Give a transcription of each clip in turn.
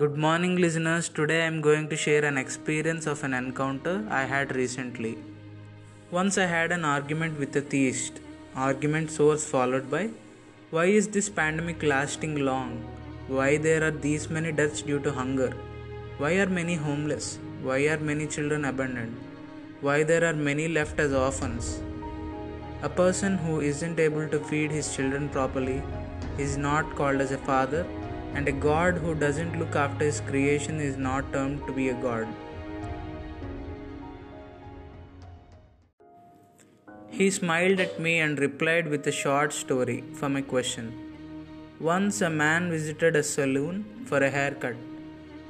Good morning, listeners. Today I am going to share an experience of an encounter I had recently. Once I had an argument with a theist. Argument source followed by Why is this pandemic lasting long? Why there are these many deaths due to hunger? Why are many homeless? Why are many children abandoned? Why there are many left as orphans? A person who isn't able to feed his children properly is not called as a father, and a God who doesn't look after his creation is not termed to be a God. He smiled at me and replied with a short story for my question. Once a man visited a saloon for a haircut.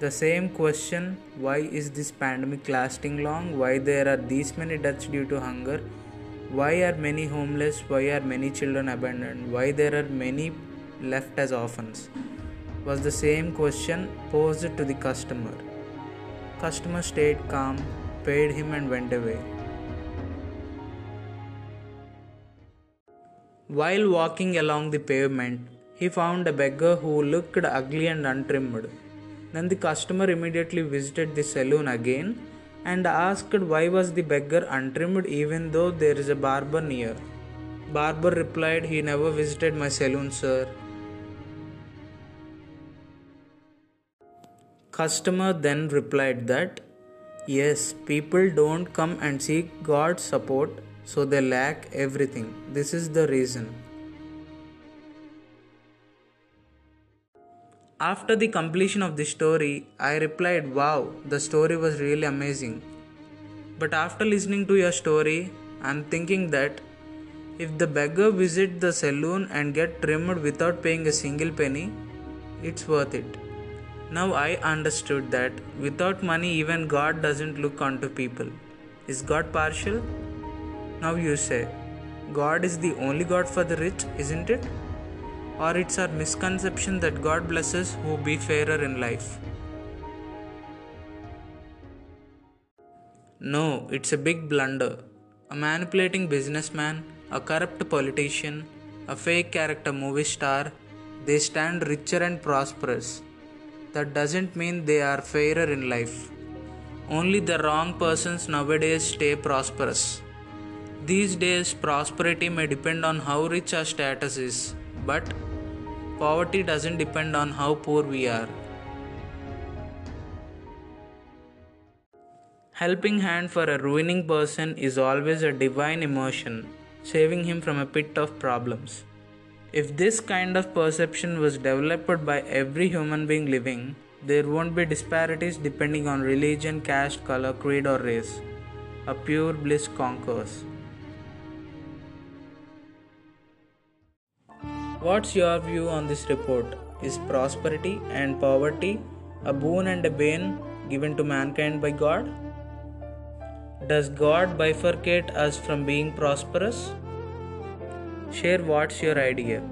The same question why is this pandemic lasting long? Why there are these many deaths due to hunger? Why are many homeless? Why are many children abandoned? Why there are many left as orphans? Was the same question posed to the customer. Customer stayed calm, paid him, and went away. While walking along the pavement, he found a beggar who looked ugly and untrimmed. Then the customer immediately visited the saloon again and asked why was the beggar untrimmed even though there is a barber near. Barber replied he never visited my saloon, sir. Customer then replied that yes, people don't come and seek God's support, so they lack everything. This is the reason. After the completion of the story, I replied, Wow, the story was really amazing. But after listening to your story, I'm thinking that if the beggar visit the saloon and get trimmed without paying a single penny, it's worth it. Now I understood that without money, even God doesn't look onto people. Is God partial? Now you say, God is the only God for the rich, isn't it? Or it's our misconception that God blesses who be fairer in life? No, it's a big blunder. A manipulating businessman, a corrupt politician, a fake character movie star, they stand richer and prosperous. That doesn't mean they are fairer in life. Only the wrong persons nowadays stay prosperous. These days, prosperity may depend on how rich our status is, but poverty doesn't depend on how poor we are. Helping hand for a ruining person is always a divine emotion, saving him from a pit of problems. If this kind of perception was developed by every human being living, there won't be disparities depending on religion, caste, color, creed, or race. A pure bliss conquers. What's your view on this report? Is prosperity and poverty a boon and a bane given to mankind by God? Does God bifurcate us from being prosperous? Share what's your idea.